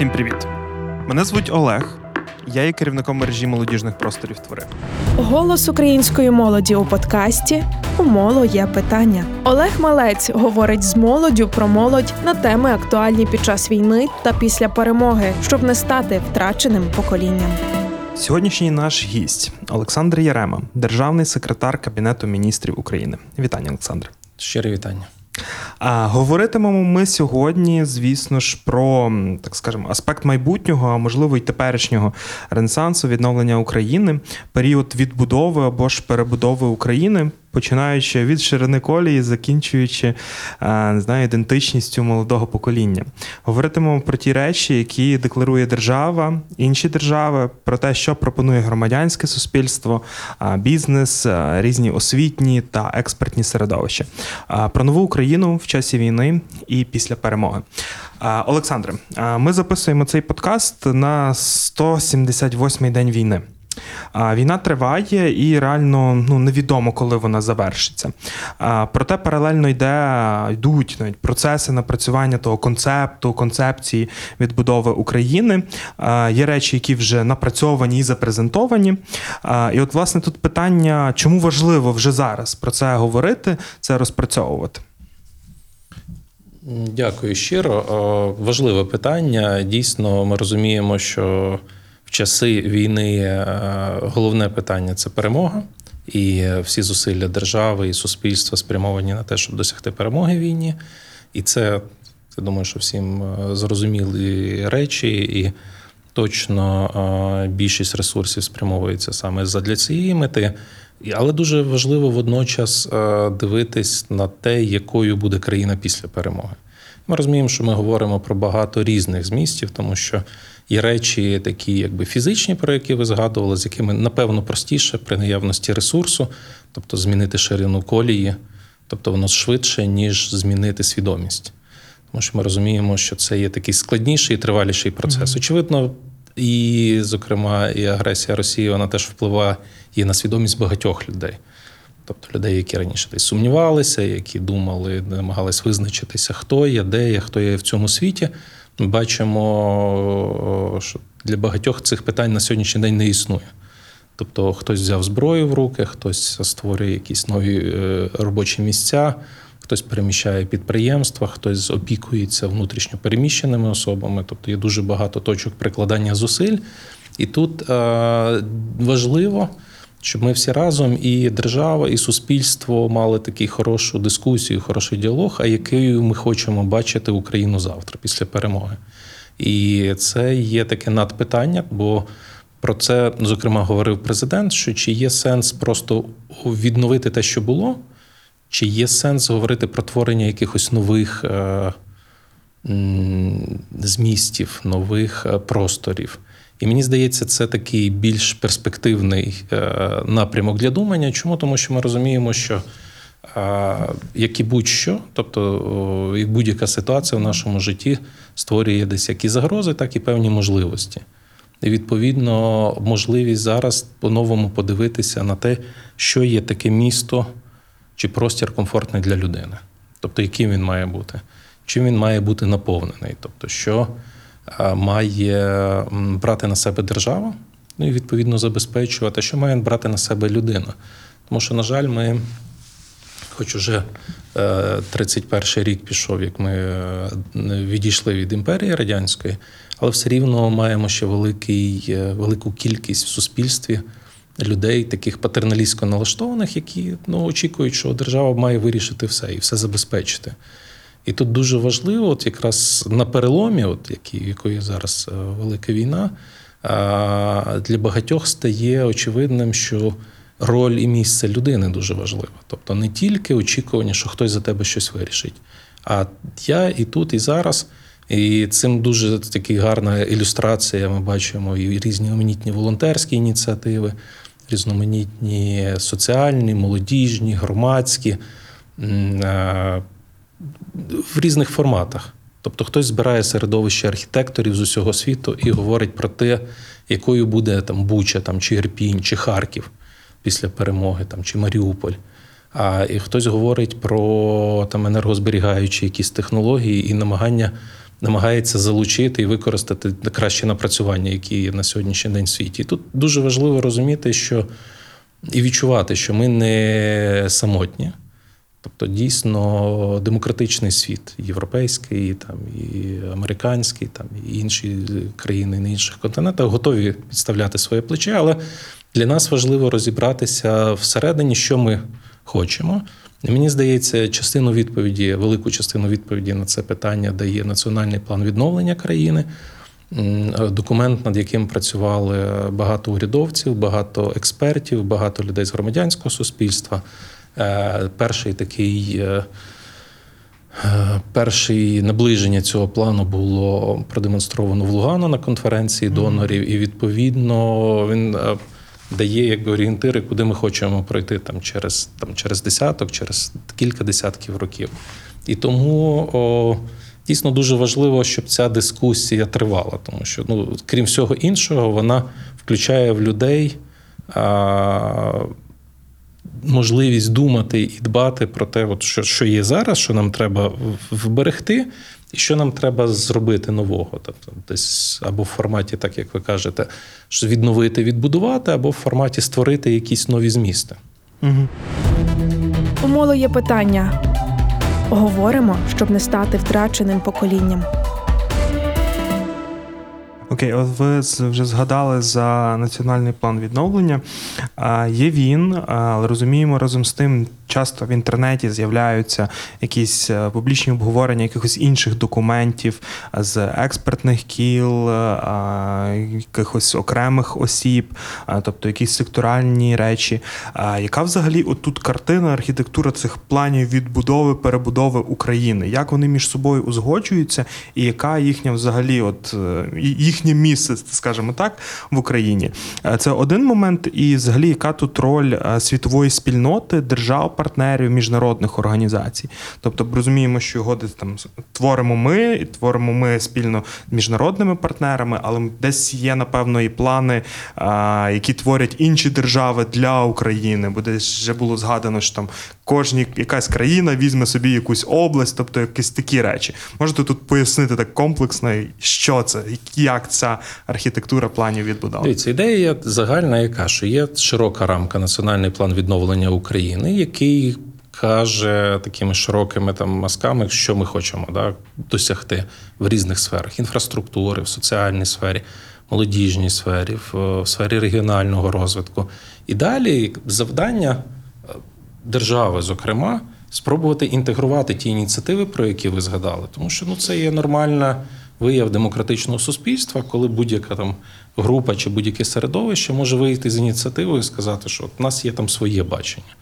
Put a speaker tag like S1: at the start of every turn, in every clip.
S1: Всім привіт! Мене звуть Олег. Я є керівником мережі молодіжних просторів твори.
S2: Голос української молоді у подкасті У моло є питання. Олег Малець говорить з молоддю про молодь на теми актуальні під час війни та після перемоги, щоб не стати втраченим поколінням.
S1: Сьогоднішній наш гість Олександр Ярема, державний секретар Кабінету міністрів України. Вітання, Олександр.
S3: Щире вітання.
S1: А говоритимемо ми сьогодні, звісно ж, про так скажемо аспект майбутнього, а можливо й теперішнього ренесансу відновлення України, період відбудови або ж перебудови України починаючи від ширини колії, закінчуючи е, не знаю, ідентичністю молодого покоління. Говоритимемо про ті речі, які декларує держава, інші держави, про те, що пропонує громадянське суспільство, бізнес, різні освітні та експертні середовища, про нову Україну в часі війни і після перемоги. Олександре, ми записуємо цей подкаст на 178-й день війни. Війна триває і реально ну невідомо, коли вона завершиться. Проте паралельно йде йдуть навіть процеси напрацювання того концепту, концепції відбудови України. Є речі, які вже напрацьовані і запрезентовані. І от, власне, тут питання, чому важливо вже зараз про це говорити, це розпрацьовувати.
S3: Дякую щиро. Важливе питання. Дійсно, ми розуміємо, що часи війни е, головне питання це перемога, і всі зусилля держави і суспільства спрямовані на те, щоб досягти перемоги війні. І це я думаю, що всім е, зрозумілі речі, і точно е, більшість ресурсів спрямовується саме задля цієї мети. Але дуже важливо водночас дивитись на те, якою буде країна після перемоги. Ми розуміємо, що ми говоримо про багато різних змістів, тому що Є речі, такі, якби фізичні, про які ви згадували, з якими напевно простіше при наявності ресурсу, тобто змінити ширину колії, тобто воно швидше, ніж змінити свідомість. Тому що ми розуміємо, що це є такий складніший і триваліший процес. Mm-hmm. Очевидно, і, зокрема, і агресія Росії вона теж впливає і на свідомість багатьох людей. Тобто людей, які раніше десь сумнівалися, які думали, намагались визначитися, хто є, де є, хто є в цьому світі бачимо, що для багатьох цих питань на сьогоднішній день не існує. Тобто хтось взяв зброю в руки, хтось створює якісь нові е, робочі місця, хтось переміщає підприємства, хтось опікується внутрішньо переміщеними особами. Тобто є дуже багато точок прикладання зусиль. І тут е, важливо щоб ми всі разом, і держава, і суспільство мали таку хорошу дискусію, хороший діалог, а якою ми хочемо бачити Україну завтра після перемоги. І це є таке надпитання, бо про це, зокрема, говорив президент: що чи є сенс просто відновити те, що було, чи є сенс говорити про творення якихось нових е, змістів, нових е, просторів. І мені здається, це такий більш перспективний е, напрямок для думання. Чому? Тому що ми розуміємо, що е, як і будь-що, тобто і будь-яка ситуація в нашому житті створює десь як і загрози, так і певні можливості. І відповідно можливість зараз по-новому подивитися на те, що є таке місто чи простір комфортний для людини. Тобто, яким він має бути, чим він має бути наповнений, тобто, що має брати на себе держава, ну і відповідно забезпечувати, що має брати на себе людина. Тому що, на жаль, ми, хоч уже 31 е, рік пішов, як ми е, відійшли від імперії радянської, але все рівно маємо ще великий, е, велику кількість в суспільстві. Людей, таких патерналістсько налаштованих, які ну, очікують, що держава має вирішити все і все забезпечити. І тут дуже важливо, от якраз на переломі, от які, якої зараз е, велика війна, для багатьох стає очевидним, що роль і місце людини дуже важлива. Тобто не тільки очікування, що хтось за тебе щось вирішить, а я і тут, і зараз. І цим дуже такі гарна ілюстрація. Ми бачимо і різноманітні волонтерські ініціативи, різноманітні соціальні, молодіжні, громадські в різних форматах. Тобто хтось збирає середовище архітекторів з усього світу і говорить про те, якою буде там Буча, там, чи Ірпінь, чи Харків після перемоги, там, чи Маріуполь. А і хтось говорить про там енергозберігаючі якісь технології і намагання намагається залучити і використати кращі напрацювання, які є на сьогоднішній день в світі. І тут дуже важливо розуміти, що і відчувати, що ми не самотні. Тобто, дійсно, демократичний світ, європейський, там, і американський, там, і інші країни на інших континентах готові підставляти своє плече, але для нас важливо розібратися всередині, що ми хочемо. І мені здається, частину відповіді, велику частину відповіді на це питання дає національний план відновлення країни. Документ, над яким працювали багато урядовців, багато експертів, багато людей з громадянського суспільства. Е, Перший такий. е, е, Перше наближення цього плану було продемонстровано в Лугану на конференції донорів, і відповідно він дає якби орієнтири, куди ми хочемо пройти там через, там, через десяток, через кілька десятків років. І тому о, дійсно дуже важливо, щоб ця дискусія тривала, тому що, ну, крім всього іншого, вона включає в людей. А, можливість думати і дбати про те, от що, що є зараз, що нам треба вберегти, і що нам треба зробити нового. Тобто, десь або в форматі, так як ви кажете, що відновити, відбудувати, або в форматі створити якісь нові змісти.
S1: Угу.
S2: У моло є питання. Говоримо, щоб не стати втраченим поколінням.
S1: Окей, от ви вже згадали за національний план відновлення. Є він, але розуміємо разом з тим, часто в інтернеті з'являються якісь е, публічні обговорення якихось інших документів з експертних кіл, якихось окремих осіб, тобто якісь секторальні речі. Яка взагалі от тут картина, архітектура цих планів відбудови, перебудови України? Як вони між собою узгоджуються, і яка їхня взагалі, от е, їхнє місце, скажімо так, в Україні? Е, Це один момент, і взагалі яка тут роль е, світової спільноти, держав, партнерів, міжнародних організацій? Тобто розуміємо, що десь там творимо ми, і творимо ми спільно з міжнародними партнерами, але десь є напевно і плани, які творять інші держави для України. Бо десь вже було згадано, що там кожні якась країна візьме собі якусь область, тобто якісь такі речі. Можете тут пояснити так комплексно, що це, як ця архітектура планів відбудови?
S3: Дивіться, ідея загальна, яка що є широка рамка Національний план відновлення України, який каже такими широкими там мазками, що ми хочемо да, досягти в різних сферах: інфраструктури, в соціальній сфері, молодіжній сфері, в, в сфері регіонального розвитку. І далі завдання е, держави, зокрема, спробувати інтегрувати ті ініціативи, про які ви згадали, тому що ну це є нормальна вияв демократичного суспільства, коли будь-яка там група чи будь-яке середовище може вийти з ініціативою і сказати, що от у нас є там своє бачення.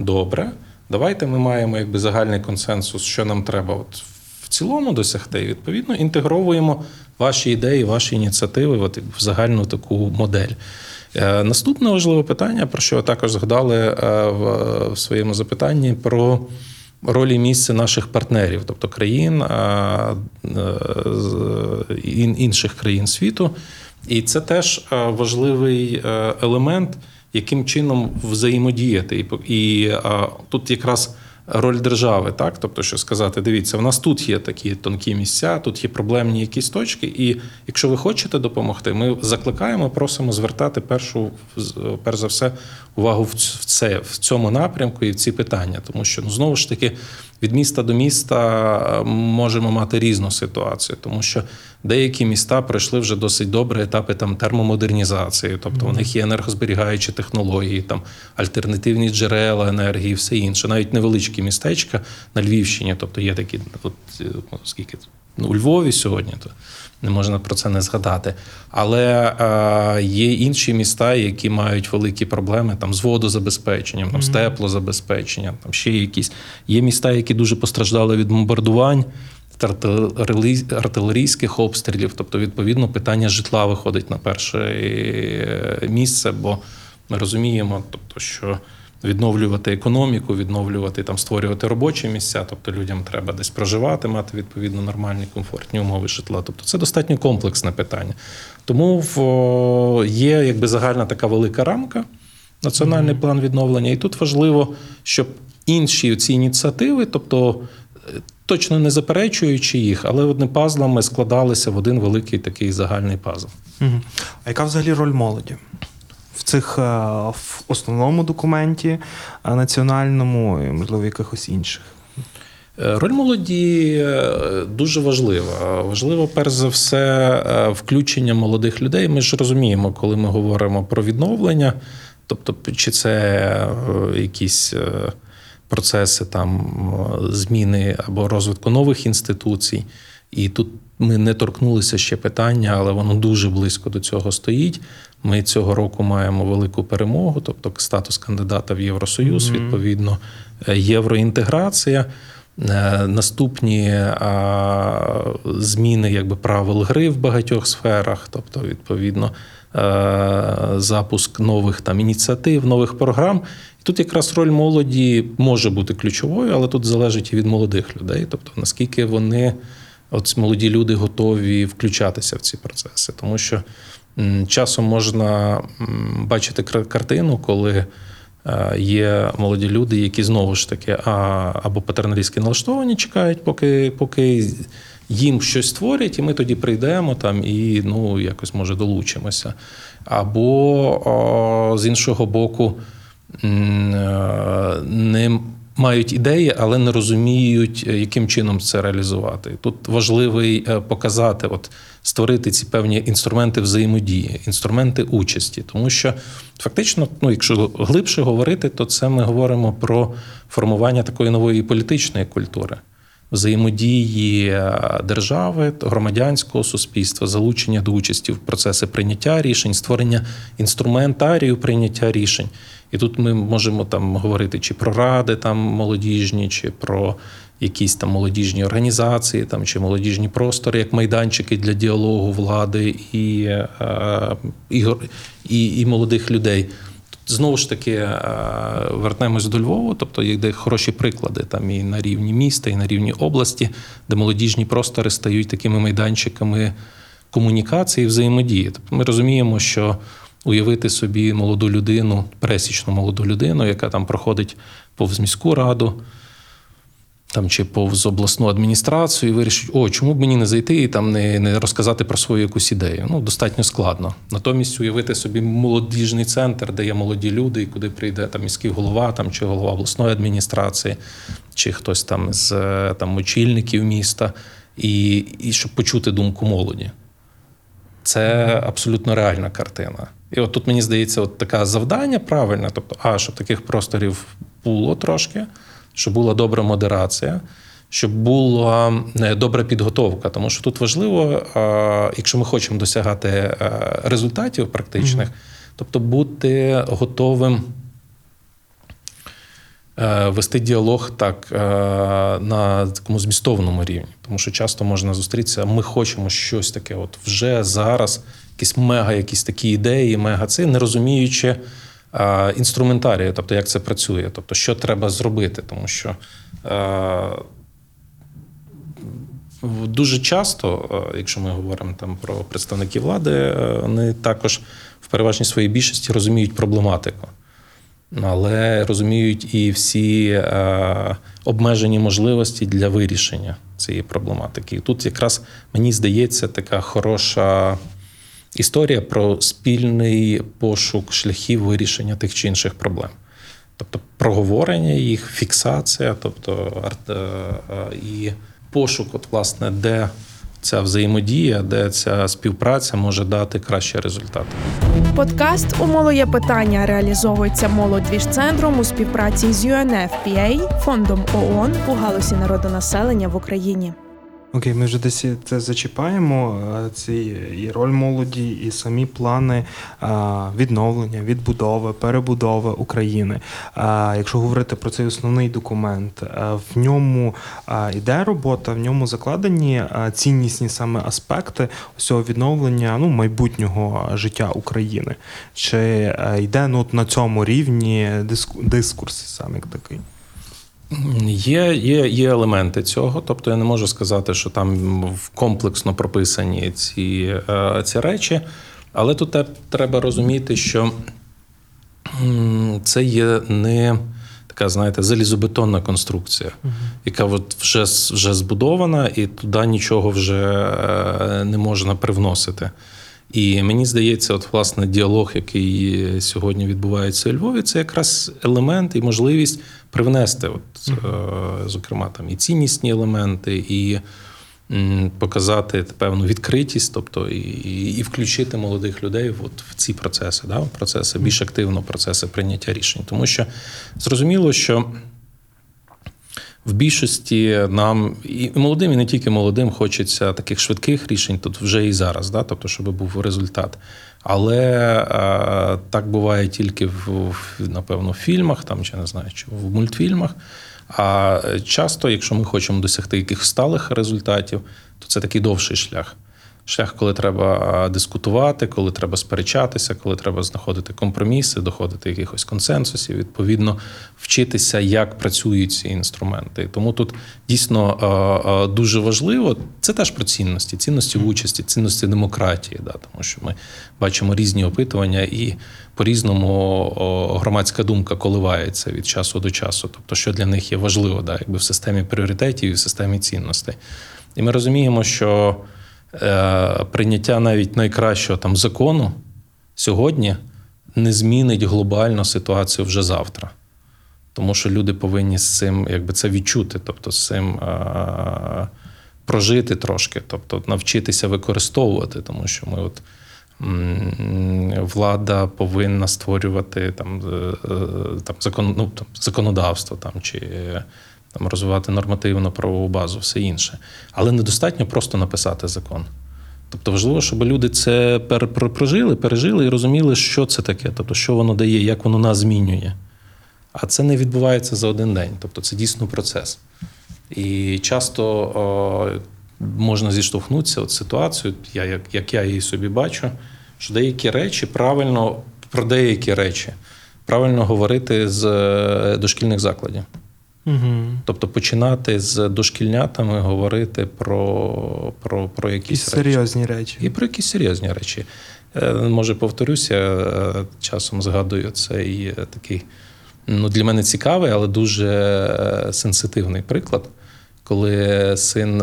S3: Добре, давайте ми маємо якби загальний консенсус, що нам треба от в цілому досягти. І, відповідно, інтегровуємо ваші ідеї, ваші ініціативи от в загальну таку модель. Е, Наступне важливе питання, про що ви також згадали е, в, в своєму запитанні, про ролі місце наших партнерів, тобто країн е, е, ін- інших країн світу. І це теж е, важливий е, елемент, яким чином взаємодіяти. І, і е, тут якраз роль держави, так? Тобто, що сказати, дивіться, в нас тут є такі тонкі місця, тут є проблемні якісь точки. І якщо ви хочете допомогти, ми закликаємо, просимо звертати першу, перш за все, увагу в це в цьому напрямку і в ці питання, тому що ну знову ж таки від міста до міста е, можемо мати різну ситуацію, тому що деякі міста пройшли вже досить добре етапи там термомодернізації, тобто у них є енергозберігаючі технології, там альтернативні джерела енергії, все інше, навіть невеличкі містечка на Львівщині, тобто є такі, от е, скільки у Львові сьогодні, то не можна про це не згадати. Але е, є інші міста, які мають великі проблеми там з водозабезпеченням, там з теплозабезпеченням, там ще якісь. Є міста, які дуже постраждали від бомбардувань. артилерійських обстрілів, тобто, відповідно, питання житла виходить на перше е, місце, бо ми розуміємо, тобто, що відновлювати економіку, відновлювати там, створювати робочі місця, тобто людям треба десь проживати, мати відповідно нормальні комфортні умови житла. Тобто це достатньо комплексне питання. Тому в, о, є якби загальна така велика рамка, національний план відновлення, і тут важливо, щоб інші ці ініціативи, тобто. е, точно не заперечуючи їх, але одні пазлами складалися в один великий такий загальний пазл.
S1: Угу. А яка взагалі роль молоді? В цих е, в основному документі е, національному і, можливо, якихось інших?
S3: Е, Роль молоді дуже важлива. Важливо, перш за все, включення молодих людей. Ми ж розуміємо, коли ми говоримо про відновлення, тобто, чи це якісь процеси там зміни або розвитку нових інституцій. І тут ми не торкнулися ще питання, але воно дуже близько до цього стоїть. Ми цього року маємо велику перемогу, тобто статус кандидата в Євросоюз, відповідно, е, євроінтеграція. Е, Наступні а, зміни якби, правил гри в багатьох сферах, тобто, відповідно, е, запуск нових там ініціатив, нових програм. І тут якраз роль молоді може бути ключовою, але тут залежить і від молодих людей. Тобто, наскільки вони, от молоді люди, готові включатися в ці процеси. Тому що часом можна бачити картину, коли е, є молоді люди, які знову ж таки а, або патерналістськи налаштовані, чекають, поки, поки їм щось створять, і ми тоді прийдемо там і ну, якось може долучимося. Або о, з іншого боку, не мають ідеї, але не розуміють, е, яким чином це реалізувати. Тут важливий е, показати, от створити ці певні інструменти взаємодії, інструменти участі, тому що фактично, ну якщо глибше говорити, то це ми говоримо про формування такої нової політичної культури. Взаємодії е, держави, громадянського суспільства, залучення до участі в процеси прийняття рішень, створення інструментарію прийняття рішень. І тут ми можемо там говорити чи про ради там молодіжні, чи про якісь там молодіжні організації, там чи молодіжні простори, як майданчики для діалогу влади і, е, і, і, і молодих людей. Знову ж таки е, вернемось до Львову, тобто є хороші приклади там і на рівні міста, і на рівні області, де молодіжні простори стають такими майданчиками комунікації, і взаємодії. Тобто ми розуміємо, що уявити собі молоду людину, пересічну молоду людину, яка там проходить повз міську раду. Там чи повз обласну адміністрацію і вирішить, о, чому б мені не зайти і там не, не розказати про свою якусь ідею. Ну, достатньо складно. Натомість уявити собі молодіжний центр, де є молоді люди, і куди прийде там міський голова, там чи голова обласної адміністрації, чи хтось там з е, там очільників міста, і, і щоб почути думку молоді. Це абсолютно реальна картина. І от тут мені здається, от таке завдання правильне, тобто, а щоб таких просторів було трошки, щоб була добра модерація, щоб була е, добра підготовка. Тому що тут важливо, е, якщо ми хочемо досягати е, результатів практичних, тобто бути готовим. Вести діалог так на такому змістовному рівні, тому що часто можна зустрітися. Ми хочемо щось таке, от вже зараз, якісь мега, якісь такі ідеї, мега це, не розуміючи е, інструментарію, тобто як це працює, тобто що треба зробити, тому що е, дуже часто, е, якщо ми говоримо там про представників влади, е, вони також в переважній своїй більшості розуміють проблематику. Але розуміють і всі е, обмежені можливості для вирішення цієї проблематики. І тут якраз мені здається така хороша історія про спільний пошук шляхів вирішення тих чи інших проблем. Тобто проговорення їх, фіксація, тобто е, е, і пошук, от, власне, де ця взаємодія, де ця співпраця може дати кращі результати.
S2: Подкаст у «Моло питання реалізовується молодвіж-центром у співпраці з UNFPA, фондом ООН у галузі народонаселення в Україні.
S1: Окей, ми вже десь це зачіпаємо. Ці і роль молоді, і самі плани відновлення, відбудови, перебудови України. Якщо говорити про цей основний документ, в ньому йде робота, в ньому закладені ціннісні саме аспекти усього відновлення ну, майбутнього життя України. Чи е, йде ну, на цьому рівні диску- дискурс саме як такий?
S3: Є, є, є елементи цього, тобто я не можу сказати, що там комплексно прописані ці, е, ці речі, але тут треба розуміти, що це є не така знаєте, залізобетонна конструкція, яка от вже, вже збудована, і туди нічого вже е, не можна привносити. І мені здається, от власне діалог, який сьогодні відбувається у Львові, це якраз елемент і можливість привнести, от, е, зокрема, там і ціннісні елементи, і показати певну відкритість, тобто і, і, включити молодих людей от в ці процеси, да, процеси більш активно, процеси прийняття рішень. Тому що зрозуміло, що. В більшості нам і молодим, і не тільки молодим, хочеться таких швидких рішень тут вже і зараз, да? тобто, щоб був результат. Але е, так буває тільки в напевно в фільмах, там чи не знаю, чи в мультфільмах. А часто, якщо ми хочемо досягти якихось сталих результатів, то це такий довший шлях. Шлях, коли треба дискутувати, коли треба сперечатися, коли треба знаходити компроміси, доходити якихось консенсусів, відповідно, вчитися, як працюють ці інструменти. Тому тут дійсно дуже важливо це теж про цінності, цінності в участі, цінності демократії, да, тому що ми бачимо різні опитування, і по-різному громадська думка коливається від часу до часу. Тобто, що для них є важливо, да, якби в системі пріоритетів і в системі цінностей. І ми розуміємо, що прийняття навіть найкращого там закону сьогодні не змінить глобально ситуацію вже завтра. Тому що люди повинні з цим якби це відчути, тобто з цим е, прожити трошки, тобто навчитися використовувати, тому що ми от. Влада повинна створювати там, е, е, там, закон, ну, там законодавство там, чи е, там, розвивати нормативну правову базу, все інше. Але недостатньо просто написати закон. Тобто важливо, щоб люди це прожили, пережили і розуміли, що це таке, тобто, що воно дає, як воно нас змінює. А це не відбувається за один день. Тобто це дійсно процес. І часто о, можна зіштовхнутися от ситуацію, я, як, як я її собі бачу, що деякі речі правильно про деякі речі правильно говорити з е, дошкільних закладів.
S1: Угу.
S3: Тобто починати з дошкільнятами говорити про, про, про
S1: Якісь
S3: речі.
S1: серйозні речі.
S3: І про якісь серйозні речі. Е, Може, повторюся, е, часом згадую цей е, такий ну, для мене цікавий, але дуже сенситивний приклад, коли син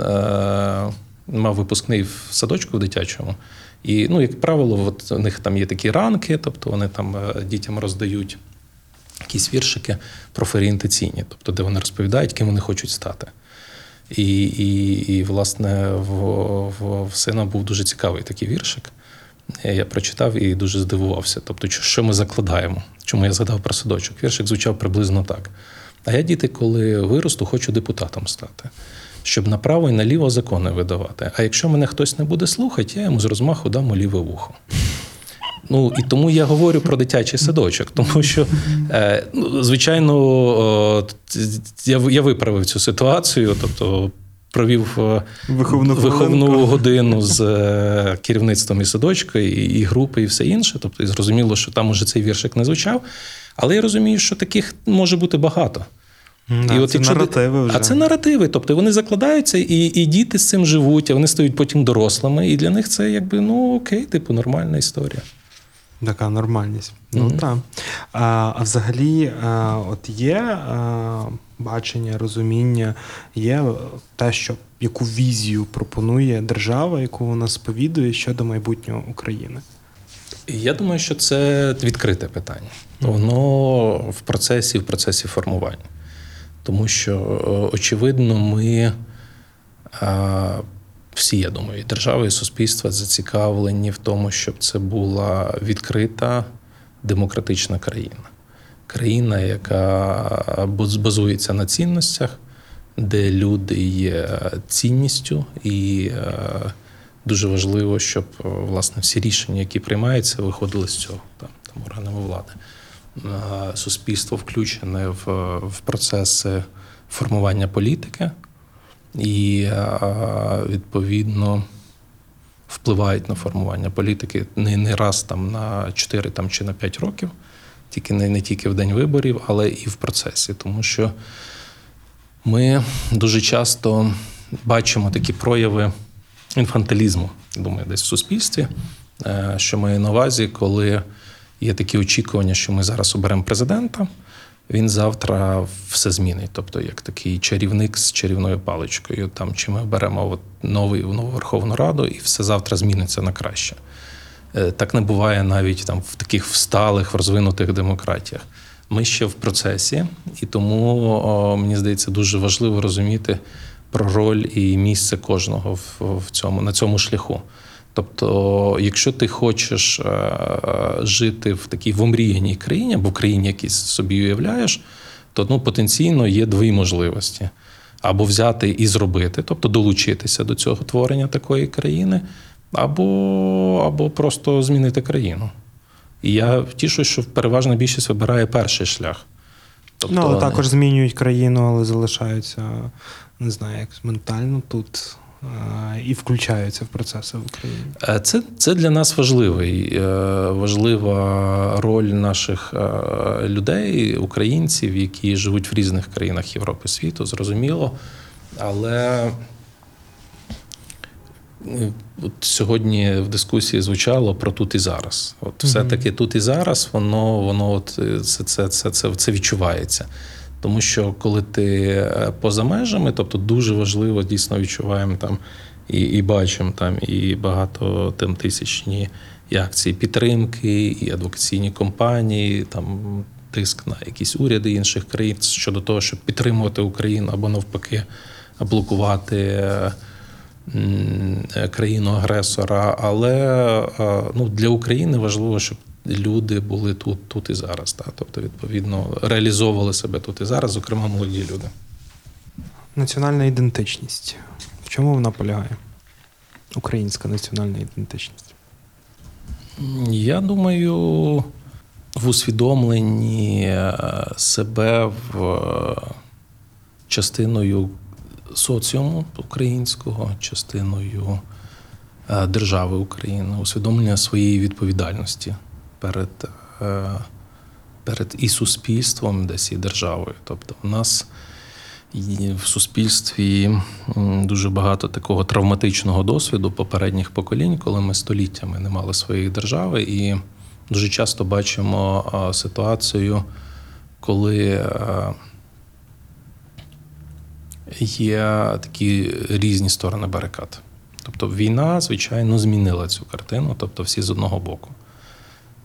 S3: мав випускний в садочку в дитячому. І, ну, як правило, от у них там є такі ранки, тобто вони там дітям роздають якісь віршики профорієнтаційні, тобто де вони розповідають, ким вони хочуть стати. І, і, і власне, в, в, в сина був дуже цікавий такий віршик. Я прочитав і дуже здивувався. Тобто, що- що ми закладаємо? Чому я згадав про садочок? Віршик звучав приблизно так. А я, діти, коли виросту, хочу депутатом стати, щоб направо і наліво закони видавати. А якщо мене хтось не буде слухати, я йому з розмаху дам у ліве вухо. Ну і тому я говорю про дитячий садочок, тому що, е, ну, звичайно, я, я виправив цю ситуацію, тобто провів е,
S1: Виховну
S3: виховну годину з е, керівництвом і садочка, і, і групи, і все інше. Тобто, і зрозуміло, що там уже цей віршик не звучав. Але я розумію, що таких може бути багато.
S1: Да,
S3: І от
S1: це
S3: якщо
S1: наративи вже.
S3: А це наративи. Тобто вони закладаються, і, і діти з цим живуть, а вони стають потім дорослими. І для них це якби ну окей, типу, нормальна історія.
S1: Така нормальність. Ну так. А, а взагалі, а, от є а, бачення, розуміння, є те, що яку візію пропонує держава, яку вона сповідує щодо майбутнього України.
S3: Я думаю, що це відкрите питання. Воно в процесі, в процесі формування. Тому що, е, очевидно, ми е, всі, я думаю, і держава, і суспільство зацікавлені в тому, щоб це була відкрита демократична країна. Країна, яка базується на цінностях, де люди є цінністю, і е, дуже важливо, щоб е, власне всі рішення, які приймаються, виходили з цього там, там органами влади. Е, Суспільство включене в, в процеси формування політики і е, відповідно впливають на формування політики не, не раз там на 4 там, чи на 5 років, тільки не, не тільки в день виборів, але і в процесі. Тому що ми дуже часто бачимо такі прояви інфантилізму, думаю, десь в суспільстві, е, що має на увазі, коли є такі очікування, що ми зараз оберемо президента, він завтра все змінить. Тобто, як такий чарівник з чарівною паличкою. Там чи ми беремо от новий нову Верховну Раду, і все завтра зміниться на краще. Е, Так не буває навіть там в таких всталих, розвинутих демократіях. Ми ще в процесі, і тому о, мені здається дуже важливо розуміти про роль і місце кожного в, в цьому на цьому шляху. Тобто, якщо ти хочеш е, жити в такій в омріяній країні або в країні, якій собі уявляєш, то ну, потенційно є дві можливості: або взяти і зробити, тобто долучитися до цього творення такої країни, або, або просто змінити країну. І я тішусь, що переважна більшість вибирає перший шлях. Тобто,
S1: ну, але також змінюють країну, але залишаються, не знаю, як ментально тут і включаються в процеси в Україні.
S3: Е, Це, це для нас важливий, е, важлива роль наших е, людей, українців, які живуть в різних країнах Європи світу, зрозуміло. Але е, от сьогодні в дискусії звучало про тут і зараз. От все-таки тут і зараз воно, воно от е, це, це, це, це, це відчувається. Тому що коли ти е, поза межами, тобто дуже важливо дійсно відчуваємо там і, і бачимо там і багато там тисячні акції підтримки, і адвокаційні компанії, там тиск на якісь уряди інших країн щодо того, щоб підтримувати Україну або навпаки блокувати. е, м, е, країну-агресора, але е, ну, для України важливо, щоб люди були тут, тут і зараз. Та? Тобто, відповідно, реалізовували себе тут і зараз, зокрема молоді люди.
S1: Національна ідентичність. В чому вона полягає? Українська національна ідентичність.
S3: Я думаю, в усвідомленні е, себе в е, частиною соціуму українського, частиною е, держави України, усвідомлення своєї відповідальності перед, е, перед і суспільством, десь і державою. Тобто, в нас в суспільстві дуже багато такого травматичного досвіду попередніх поколінь, коли ми століттями не мали своєї держави, і дуже часто бачимо ситуацію, коли є такі різні сторони барикад. Тобто війна, звичайно, змінила цю картину, тобто всі з одного боку.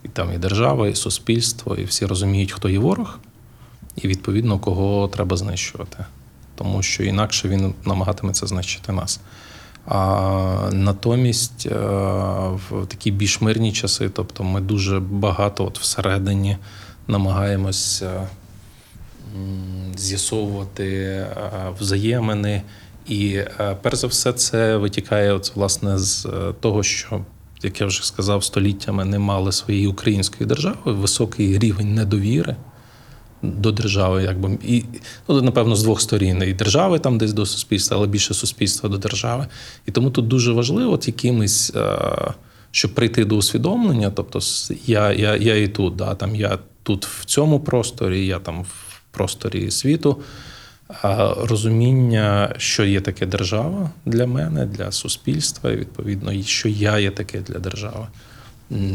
S3: І там і держава, і суспільство, і всі розуміють, хто є ворог, і відповідно кого треба знищувати. Тому що інакше він намагатиметься знищити нас. А натомість е, в такі більш мирні часи, тобто ми дуже багато от всередині намагаємося з'ясовувати е, взаємини. І е, перш за все, це витікає от, власне з того, що, як я вже сказав, століттями не мали своєї української держави, високий рівень недовіри до держави, якби і ну, напевно з двох сторін. І держави там десь до суспільства, але більше суспільства до держави. І тому тут дуже важливо от якимись, е, щоб прийти до усвідомлення. Тобто, я, я, я і тут, да, там я тут в цьому просторі, я там в просторі світу. Розуміння, що є таке держава для мене, для суспільства, і відповідно, і що я є таке для держави.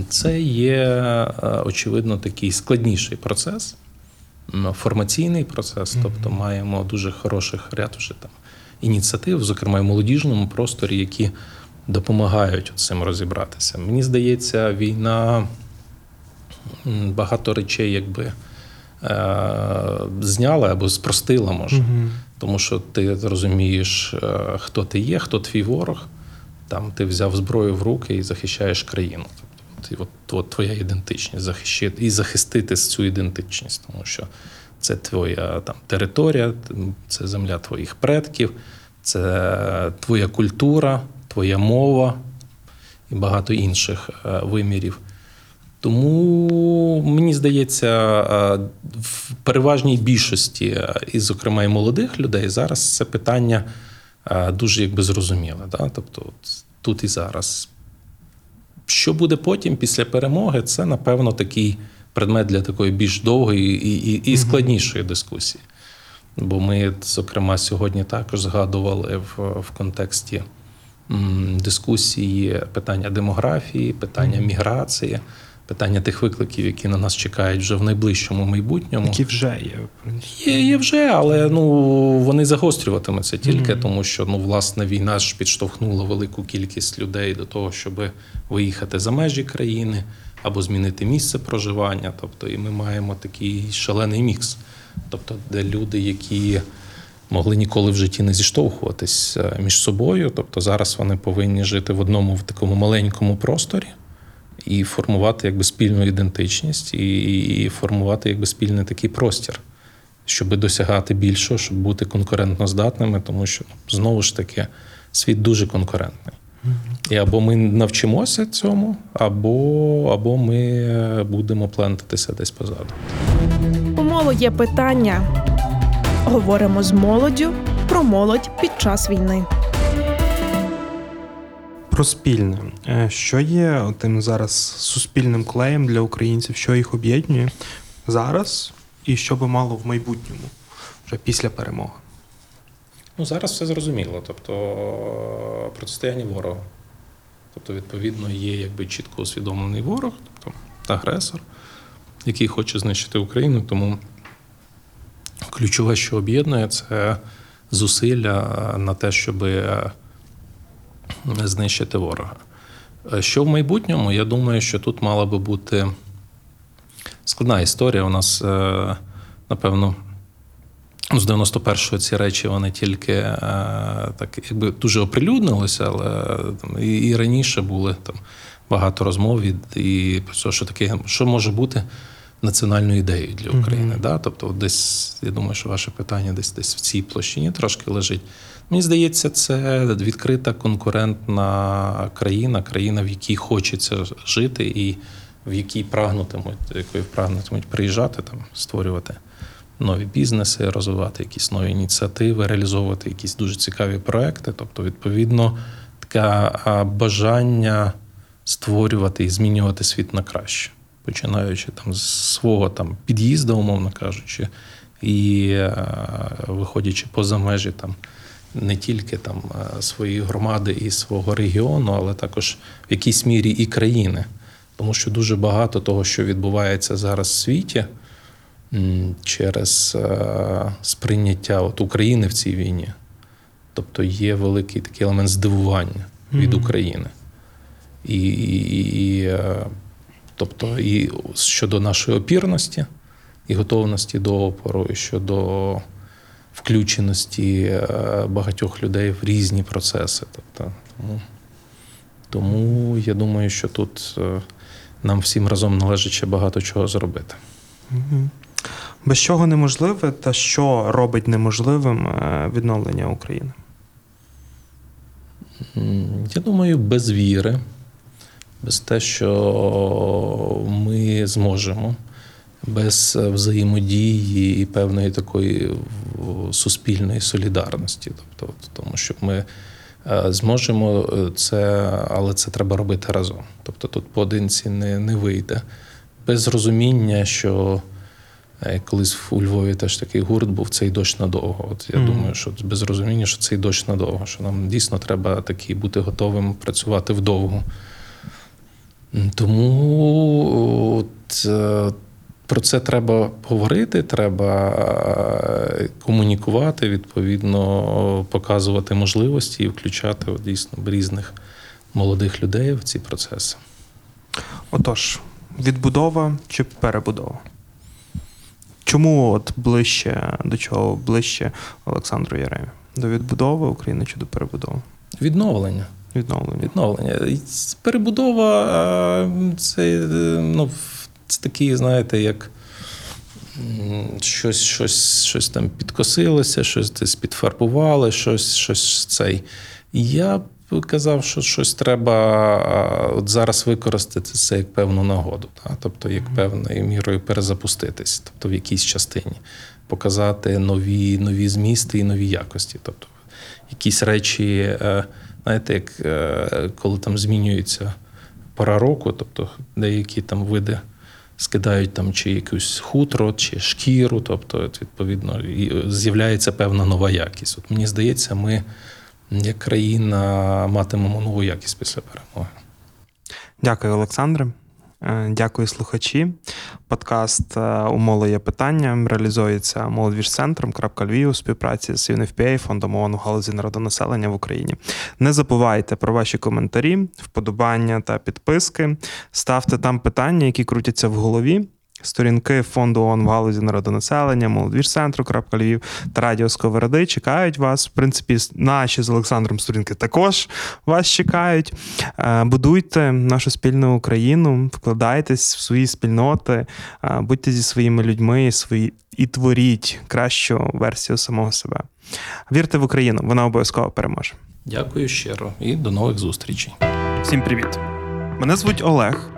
S3: Це є е, очевидно такий складніший процес, формаційний процес. Тобто маємо дуже хороших ряд вже там ініціатив, зокрема в молодіжному просторі, які допомагають цим розібратися. Мені здається, війна багато речей, якби. Е, Зняла або спростила, може. Тому що ти розумієш, е, хто ти є, хто твій ворог. Там ти взяв зброю в руки і захищаєш країну. Тобто, ти, от, от твоя ідентичність захищити і захистити цю ідентичність, тому що це твоя там територія, це земля твоїх предків, це твоя культура, твоя мова і багато інших е, вимірів. Тому мені здається, е, в переважній більшості, е, і, зокрема, і молодих людей, зараз це питання е, дуже якби зрозуміле. Да? Тобто, от тут і зараз. Що буде потім після перемоги, це, напевно, такий предмет для такої більш довгої і, і, і складнішої дискусії. Бо ми, зокрема, сьогодні також згадували в, в контексті м, дискусії питання демографії, питання міграції. Питання тих викликів, які на нас чекають вже в найближчому майбутньому.
S1: Які вже є.
S3: Є, є вже, але ну вони загострюватимуться тільки
S1: Мгм.
S3: тому, що ну власне війна ж підштовхнула велику кількість людей до того, щоб виїхати за межі країни або змінити місце проживання. Тобто, і ми маємо такий шалений мікс. Тобто, де люди, які могли ніколи в житті не зіштовхуватись е, між собою, тобто зараз вони повинні жити в одному в такому маленькому просторі. І формувати якби спільну ідентичність, і, і формувати якби спільний такий простір, щоб досягати більшого, щоб бути конкурентноздатними, тому що ну, знову ж таки світ дуже конкурентний. І або ми навчимося цьому, або, або ми е, будемо плентатися десь позаду.
S2: У моло є питання. Говоримо з молоддю про молодь під час війни.
S1: Про спільне. Е, Що є тим зараз суспільним клеєм для українців, що їх об'єднує зараз, і що би мало в майбутньому, вже після перемоги?
S3: Ну, зараз все зрозуміло. Тобто е, протистояння ворога. Тобто, відповідно, є якби чітко усвідомлений ворог, тобто агресор, який хоче знищити Україну. Тому ключове, що об'єднує, це зусилля на те, щоб е, знищити ворога. Е, Що в майбутньому, я думаю, що тут мала би бути складна історія. У нас, е, напевно, з 91-го ці речі вони тільки е, так якби дуже оприлюднилися, але там, і, і раніше були там багато розмов від і про те, що таке, що може бути національною ідеєю для України.
S1: Мгм.
S3: Да? Тобто, десь я думаю, що ваше питання десь десь в цій площині трошки лежить. Мені здається, це відкрита конкурентна країна, країна, в якій хочеться жити, і в якій прагнутимуть, якої прагнутимуть приїжджати, там створювати нові бізнеси, розвивати якісь нові ініціативи, реалізовувати якісь дуже цікаві проекти. Тобто, відповідно, таке бажання створювати і змінювати світ на краще, починаючи там з свого там під'їзду, умовно кажучи, і виходячи поза межі там. Не тільки там е, своєї громади і свого регіону, але також в якійсь мірі і країни. Тому що дуже багато того, що відбувається зараз в світі, через е, сприйняття от України в цій війні. Тобто є великий такий елемент здивування від. України. І, і, і, е, тобто, і щодо нашої опірності і готовності до опору, і щодо включеності е, багатьох людей в різні процеси. Тобто, тому, тому я думаю, що тут е, нам всім разом належить ще багато чого зробити.
S1: Без чого неможливе, та що робить неможливим е, відновлення України?
S3: Я думаю, без віри, без те, що ми зможемо, без взаємодії і певної такої суспільної солідарності. Тобто, тому що ми е, зможемо е, це, але це треба робити разом. Тобто тут поодинці не, не вийде. Без розуміння, що е, колись у Львові теж такий гурт був цей дощ надовго. От я
S1: Мгм.
S3: думаю, що без розуміння, що цей дощ надовго, що нам дійсно треба таки бути готовим працювати вдовго. Тому от, е, про це треба говорити, треба е, комунікувати, відповідно, показувати можливості і включати от, дійсно різних молодих людей в ці процеси.
S1: Отож, відбудова чи перебудова? Чому от ближче до чого ближче Олександру Яремі? До відбудови України чи до перебудови?
S3: Відновлення.
S1: Відновлення.
S3: Відновлення. Перебудова е, це, е, ну, це такий, знаєте, як щось, щось, щось там підкосилося, щось десь підфарбували, щось, щось цей. Я б казав, що щось треба от зараз використати це як певну нагоду, та? тобто як певною мірою перезапуститись, тобто в якійсь частині, показати нові, нові змісти і нові якості. Тобто якісь речі, е, знаєте, як е, коли там змінюється пора року, тобто деякі там види скидають там чи якусь хутро, чи шкіру, тобто, відповідно, і з'являється певна нова якість. От мені здається, ми як країна матимемо нову якість після перемоги.
S1: Дякую, Олександре. Е, Дякую, слухачі. Подкаст е, «У є питання реалізується молодвіжцентром Львів у співпраці з UNFPA, фондом ООН у галузі народонаселення в Україні. Не забувайте про ваші коментарі, вподобання та підписки. Ставте там питання, які крутяться в голові. Сторінки фонду ООН в галузі народонаселення, молодвіжцентру Львів та Радіо Сковороди чекають вас. В принципі, наші з Олександром сторінки також вас чекають. Е, Будуйте нашу спільну Україну, вкладайтесь в свої спільноти, е, будьте зі своїми людьми свої, і творіть кращу версію самого себе. Вірте в Україну, вона обов'язково переможе.
S3: Дякую щиро і до нових зустрічей.
S1: Всім привіт! Мене звуть Олег.